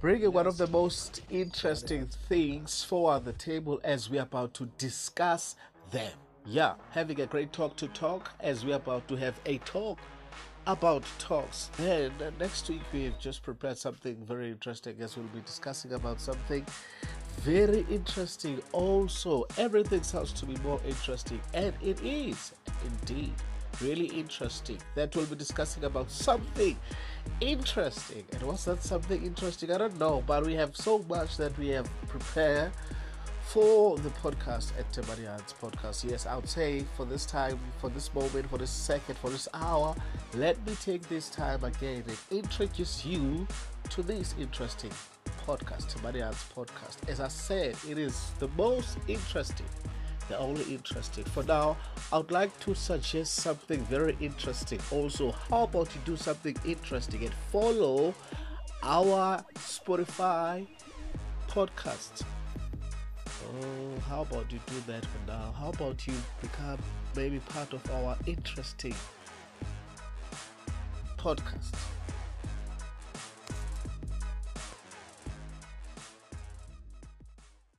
bringing one of the most interesting things forward the table as we're about to discuss them. Yeah, having a great talk to talk as we're about to have a talk about talks. And uh, next week we've just prepared something very interesting as we'll be discussing about something very interesting also. Everything sounds to be more interesting and it is indeed really interesting that we'll be discussing about something interesting. And what's that something interesting? I don't know, but we have so much that we have prepared for the podcast at Thembani Hans podcast. Yes, I would say for this time, for this moment, for this second, for this hour, let me take this time again and introduce you to this interesting podcast, Thembani Hans podcast. As I said, it is the most interesting they're only interested. For now, I would like to suggest something very interesting. Also, how about you do something interesting and follow our Spotify podcast? Oh, how about you do that for now? How about you become maybe part of our interesting podcast?